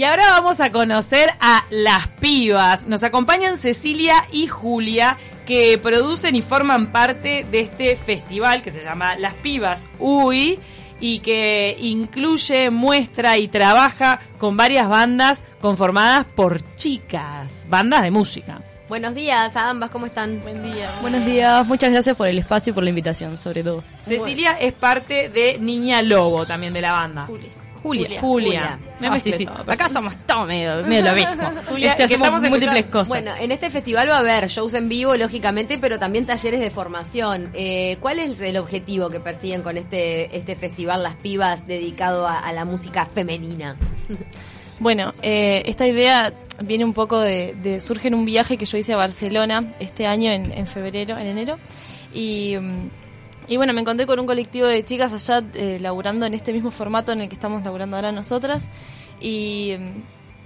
Y ahora vamos a conocer a las pibas. Nos acompañan Cecilia y Julia, que producen y forman parte de este festival que se llama Las Pibas UI y que incluye, muestra y trabaja con varias bandas conformadas por chicas, bandas de música. Buenos días a ambas, ¿cómo están? Buen día. Buenos días, muchas gracias por el espacio y por la invitación, sobre todo. Cecilia es parte de Niña Lobo, también de la banda. Julia. Julia. Julia. Me Ah, sí, sí. todo, Acá somos todos medio, medio lo mismo. Julia, Este, que hacemos múltiples escuchando- cosas. Bueno, en este festival va a haber shows en vivo, lógicamente, pero también talleres de formación. Eh, ¿Cuál es el objetivo que persiguen con este, este festival Las Pibas dedicado a, a la música femenina? Bueno, eh, esta idea viene un poco de, de- surge en un viaje que yo hice a Barcelona este año en, en febrero, en enero, y, mm, y bueno, me encontré con un colectivo de chicas allá eh, laburando en este mismo formato en el que estamos laburando ahora nosotras, y,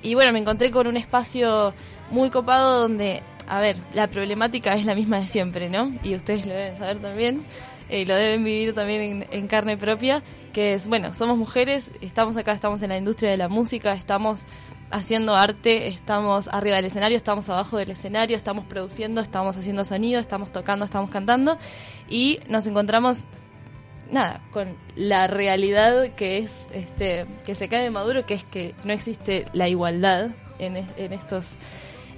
y bueno, me encontré con un espacio muy copado donde, a ver, la problemática es la misma de siempre, ¿no? Y ustedes lo deben saber también, eh, lo deben vivir también en, en carne propia, que es, bueno, somos mujeres, estamos acá, estamos en la industria de la música, estamos haciendo arte, estamos arriba del escenario, estamos abajo del escenario, estamos produciendo, estamos haciendo sonido, estamos tocando, estamos cantando y nos encontramos nada, con la realidad que es este que se cae de maduro, que es que no existe la igualdad en, es- en estos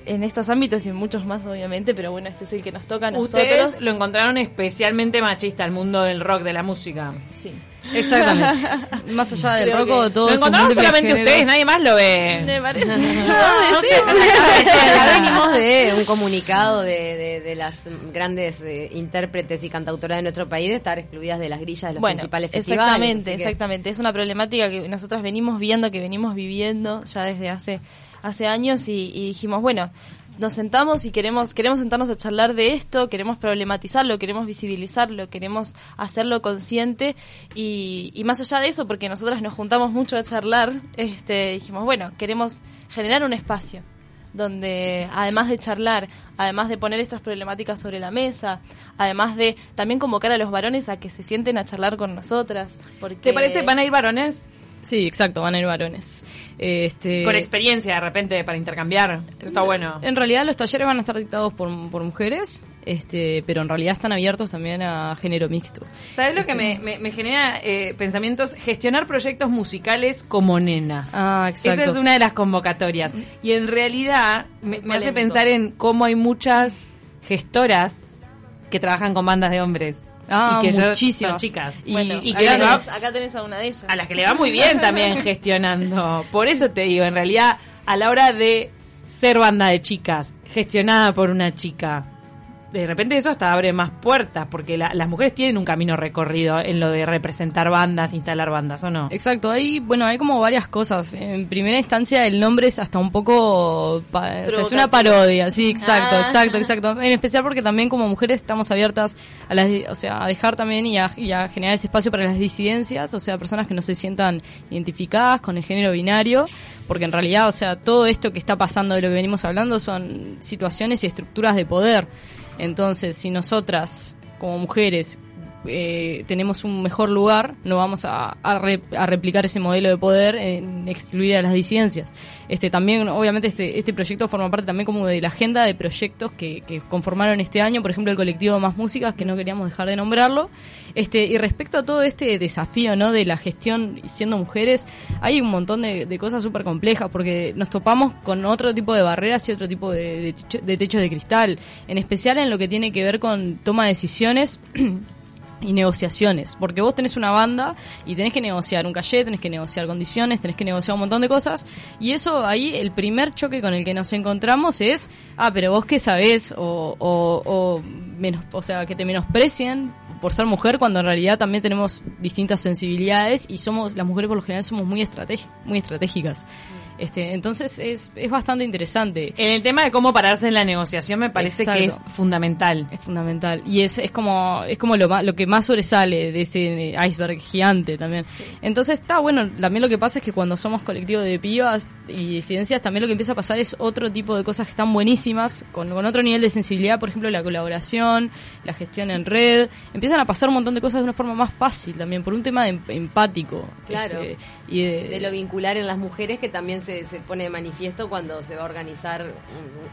en estos ámbitos y en muchos más obviamente, pero bueno, este es el que nos toca a nosotros. Ustedes lo encontraron especialmente machista, el mundo del rock, de la música. Sí. Exactamente. Más allá del Creo rock, que- todo lo encontraron solamente ustedes, nadie más lo ve. Me parece. No sé, Acá venimos de un comunicado de, de- de las grandes eh, intérpretes y cantautoras de nuestro país de estar excluidas de las grillas de los bueno, principales festivales. exactamente, que- exactamente. Es una problemática que nosotras venimos viendo, que venimos viviendo ya desde hace hace años y, y dijimos, bueno, nos sentamos y queremos queremos sentarnos a charlar de esto, queremos problematizarlo, queremos visibilizarlo, queremos hacerlo consciente y, y más allá de eso, porque nosotras nos juntamos mucho a charlar, este, dijimos, bueno, queremos generar un espacio donde además de charlar, además de poner estas problemáticas sobre la mesa, además de también convocar a los varones a que se sienten a charlar con nosotras. Porque ¿Te parece van a ir varones? Sí, exacto, van a ir varones. Este, Con experiencia de repente para intercambiar. Eso está bueno. En realidad los talleres van a estar dictados por, por mujeres, este, pero en realidad están abiertos también a género mixto. ¿Sabes lo que me, me- me genera eh, pensamientos? Gestionar proyectos musicales como nenas. Ah, exacto. Esa es una de las convocatorias. Y en realidad me, me hace pensar en cómo hay muchas gestoras que trabajan con bandas de hombres. Ah, y que muchísimas. son chicas. Y- bueno, y que acá, le va- tenés, acá tenés a una de ellas. a las que le va muy bien también gestionando. Por eso te digo, en realidad, a la hora de ser banda de chicas, gestionada por una chica, de repente eso hasta abre más puertas, porque la- las mujeres tienen un camino recorrido en lo de representar bandas, instalar bandas, ¿o no? Exacto, hay, bueno, hay como varias cosas. En primera instancia, el nombre es hasta un poco, pa- o sea, es una parodia, sí, exacto, Ah. exacto, exacto. En especial porque también como mujeres estamos abiertas a las, o sea, a dejar también y a, y a generar ese espacio para las disidencias, o sea, personas que no se sientan identificadas con el género binario, porque en realidad, o sea, todo esto que está pasando de lo que venimos hablando son situaciones y estructuras de poder. Entonces, si nosotras, como mujeres, eh, tenemos un mejor lugar, no vamos a, re- a replicar ese modelo de poder en excluir a las disidencias. Este también, obviamente, este, este proyecto forma parte también como de la agenda de proyectos que, conformaron este año, por ejemplo, el colectivo Más Músicas, que no queríamos dejar de nombrarlo. Este, y respecto a todo este desafío ¿no? de la gestión siendo mujeres, hay un montón de, cosas súper complejas, porque nos topamos con otro tipo de barreras y otro tipo de, de techos de cristal, en especial en lo que tiene que ver con toma de decisiones y negociaciones, porque vos tenés una banda y tenés que negociar un calle, tenés que negociar condiciones, tenés que negociar un montón de cosas, y eso ahí el primer choque con el que nos encontramos es, ah, pero vos qué sabés, o, o, o, menos, o sea, que te menosprecien por ser mujer cuando en realidad también tenemos distintas sensibilidades y somos, las mujeres por lo general somos muy, muy estratégicas. Este, entonces es, es bastante interesante. En el tema de cómo pararse en la negociación me parece que es fundamental. Es fundamental. Y es, es como, es como lo, lo que más sobresale de ese iceberg gigante también. Entonces está bueno, también lo que pasa es que cuando somos colectivo de pibas y disidencias, también lo que empieza a pasar es otro tipo de cosas que están buenísimas, con, con otro nivel de sensibilidad, por ejemplo, la colaboración, la gestión en red. Empiezan a pasar un montón de cosas de una forma más fácil también, por un tema de em- empático. Claro. Este, y de, de lo vincular en las mujeres que también se, se pone de manifiesto cuando se va a organizar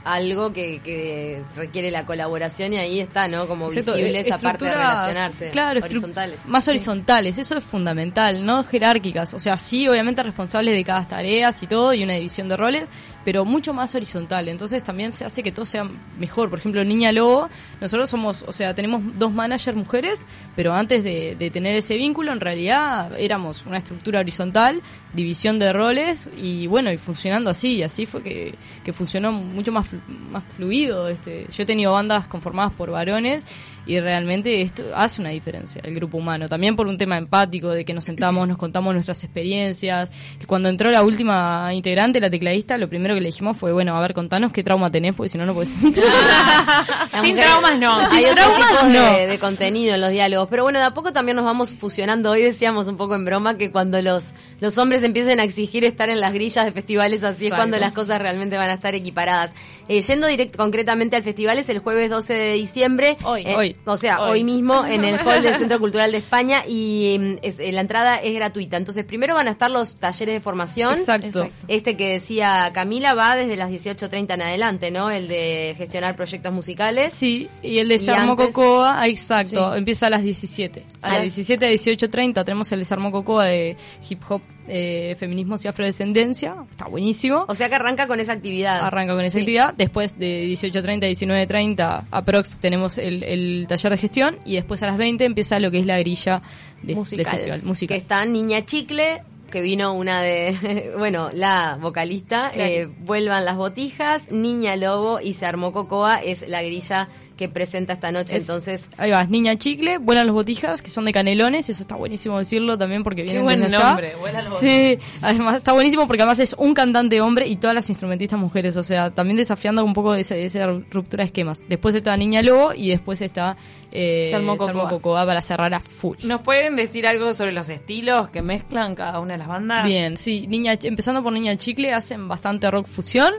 algo que, que requiere la colaboración y ahí está, ¿no? Como visible esa parte de relacionarse. claro, horizontales. Más horizontales, eso es fundamental, no jerárquicas. O sea, sí, obviamente responsables de cada tarea y todo, y una división de roles, pero mucho más horizontal. Entonces también se hace que todo sea mejor. Por ejemplo, Niña Lobo, nosotros somos, o sea, tenemos dos managers mujeres, pero antes de, tener ese vínculo, en realidad éramos una estructura horizontal, división de roles, y bueno, y funcionando así, y así fue que, que funcionó mucho más, más fluido. Este, yo he tenido bandas conformadas por varones, y realmente esto hace una diferencia, el grupo humano. También por un tema empático, de que nos sentamos, nos contamos nuestras experiencias. Cuando entró la última integrante, la tecladista, lo primero que le dijimos fue, bueno, a ver, contanos qué trauma tenés, porque si no, no puedes Sin traumas no. Hay Sin otro traumas tipo no. de, de contenido en los diálogos. Pero bueno, de a poco también nos vamos fusionando. Hoy decíamos un poco en broma que cuando los, los hombres empiecen a exigir estar en las grillas de festivales, así es cuando las cosas realmente van a estar equiparadas. Eh, yendo directo concretamente al festival es el jueves 12 de diciembre. Hoy. Eh, Hoy. O sea, hoy. Hoy. mismo en el hall del Centro Cultural de España y mm, es- eh, la entrada es gratuita. Entonces, primero van a estar los talleres de formación. Exacto. Exacto. Este que decía Camila va desde las 18.30 en adelante, ¿no? El de gestionar proyectos musicales. Sí, y el de Sarmo Cocoa, ah, exacto, Sí. empieza a las 17. A A las las- 17 a 18.30 tenemos el de Sarmo Cocoa de hip hop, eh, feminismos y afrodescendencia. Está buenísimo. O sea que arranca con esa actividad. Arranca con esa actividad. Después de 18.30 a 19.30, aprox, tenemos el, el taller de gestión. Y después a las 20 empieza lo que es la grilla de, Musical. del festival. que Musical. está Niña Chicle, que vino una de, bueno, la vocalista, Claro. eh, Vuelvan las Botijas, Niña Lobo y Se Armó Cocoa, es la grilla que presenta esta noche. Es- Entonces, Ahí vas, Niña Chicle, vuelan los botijas, que son de canelones, eso está buenísimo decirlo también porque Qué vienen buen desde allá. nombre, vuelan los Sí, además está buenísimo porque además es un cantante hombre y todas las instrumentistas mujeres, o sea, también desafiando un poco ese- esa ruptura de esquemas. Después está Niña Lobo y después está eh, Salmo Cocoa. Cocoa para cerrar a full. ¿Nos pueden decir algo sobre los estilos que mezclan cada una de las bandas? Bien, sí, Niña, empezando por Niña Chicle, hacen bastante rock fusión.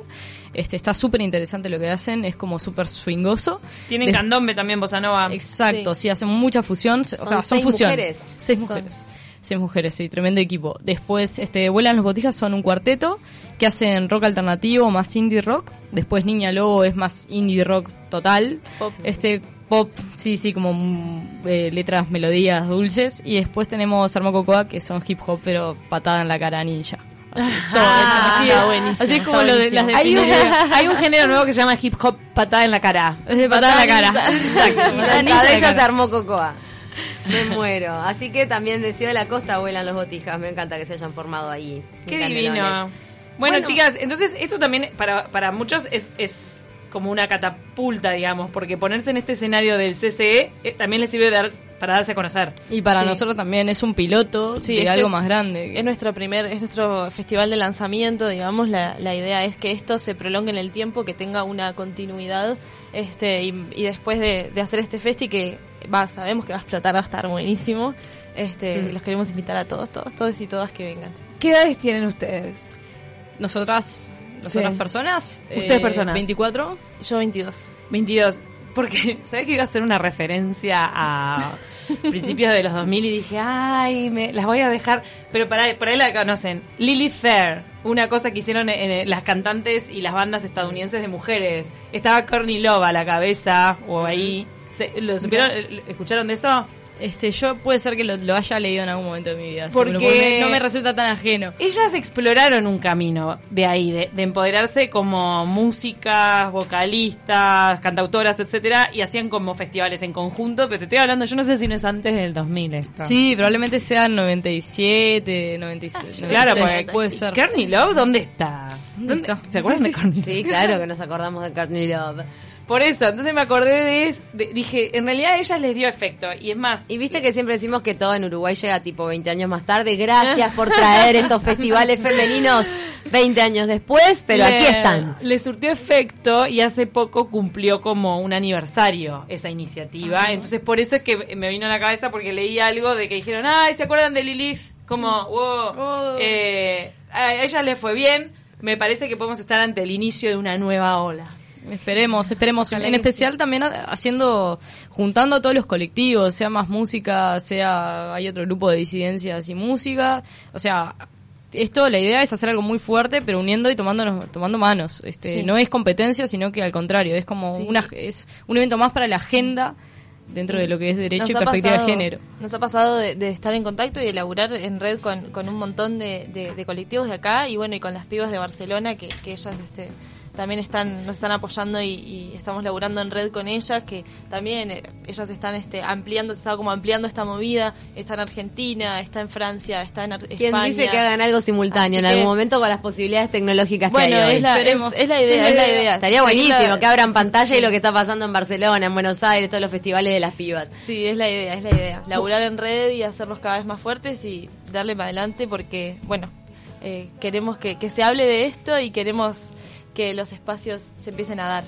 Este está súper interesante lo que hacen, es como súper swingoso. Tienen candombe también, bossa nova. Exacto, sí. hacen mucha fusión, o sea, son seis fusión. mujeres. Seis Son. mujeres. Seis mujeres, sí, tremendo equipo. Después, este, Vuelan los Botijas son un cuarteto que hacen rock alternativo más indie rock. Después Niña Lobo es más indie rock total. Pop. Este, pop, sí, sí, como mm, eh, letras, melodías dulces. Y después tenemos Armo Cocoa que son hip hop, pero patada en la cara ninja. Así, todo Ah, eso, así, está buenísimo, así es como lo de, las Hay un, hay un género nuevo que se llama hip hop patada en la cara. Es de patada en la cara. Patada Exacto. y patada la cabeza se armó Cocoa. Me muero. Así que también de Ciudad de la Costa vuelan los botijas. Me encanta que se hayan formado ahí. Qué divino. Bueno, Bueno. chicas, entonces esto también para, para muchos es, es como una catapulta, digamos, porque ponerse en este escenario del CCE eh, también les sirve dar- para darse a conocer. Y para Sí. nosotros también es un piloto Sí, de este algo es- más grande. Es nuestro primer, es nuestro festival de lanzamiento, digamos, la, la idea es que esto se prolongue en el tiempo, que tenga una continuidad, este, y, y después de, de hacer este festi que va, sabemos que va a explotar, va a estar buenísimo, este, Mm. los queremos invitar a todos, todos, todos y todas que vengan. ¿Qué edades tienen ustedes? Nosotras, nosotras Sí. personas. eh, Ustedes personas. 24. Yo 22. 22. Porque, ¿sabes que iba a hacer una referencia a principios de los 2000 y dije, ay, me, las voy a dejar. Pero para, por ahí la conocen. Lilith Fair, una cosa que hicieron en, en las cantantes y las bandas estadounidenses de mujeres. Estaba Courtney Love a la cabeza, o ahí. Se- ¿Lo supieron? ¿Escucharon de eso? Este, yo puede ser que lo, lo haya leído en algún momento de mi vida. Porque- seguro, porque no me resulta tan ajeno. Ellas exploraron un camino de ahí, de, de empoderarse como músicas, vocalistas, cantautoras, etcétera, y hacían como festivales en conjunto, pero te estoy hablando, yo no sé si no es antes del 2000 esto. Sí, probablemente sea 97, 96. claro, 96, porque puede ser. Courtney Love, ¿dónde está? ¿Dónde está? ¿Se acuerdan de Courtney? Sí, claro que nos acordamos de Courtney Love. Por eso, entonces me acordé de, de- dije, en realidad a ellas les dio efecto, y es más, Y viste que siempre decimos que todo en Uruguay llega tipo 20 años más tarde. Gracias por traer estos festivales femeninos 20 años después, pero le- aquí están. Le surtió efecto y hace poco cumplió como un aniversario esa iniciativa. Entonces, por eso es que me vino a la cabeza porque leí algo de que dijeron, ay, ¿se acuerdan de Lilith? Como, wow, Oh. eh, a ella le fue bien. Me parece que podemos estar ante el inicio de una nueva ola. Esperemos, esperemos. Ojalá en especial también ha- haciendo, juntando a todos los colectivos, sea más música, sea hay otro grupo de disidencias y música. O sea, esto, la idea es hacer algo muy fuerte, pero uniendo y tomándonos, tomando manos. Este, Sí. No es competencia, sino que al contrario, es como Sí. una, es un evento más para la agenda dentro de lo que es derecho Nos y perspectiva pasado- de género. Nos ha pasado de, de estar en contacto y de laburar en red con, con un montón de, de- de colectivos de acá y bueno, y con las pibas de Barcelona que, que ellas este, también están, nos están apoyando y, y estamos laburando en red con ellas, que también eh, ellas están este, ampliando, se está como ampliando esta movida, está en Argentina, está en Francia, está en Ar- ¿Quién España. dice que hagan algo simultáneo en que- algún momento con las posibilidades tecnológicas Bueno, que hay hoy? es la, es, es la idea, es la idea. Estaría Es buenísimo la- que abran pantalla y lo que está pasando en Barcelona, en Buenos Aires, todos los festivales de las pibas. Sí, es la idea, es la idea. Laburar en red y hacerlos cada vez más fuertes y darle para adelante porque, bueno, eh, queremos que, que se hable de esto y queremos que los espacios se empiecen a dar.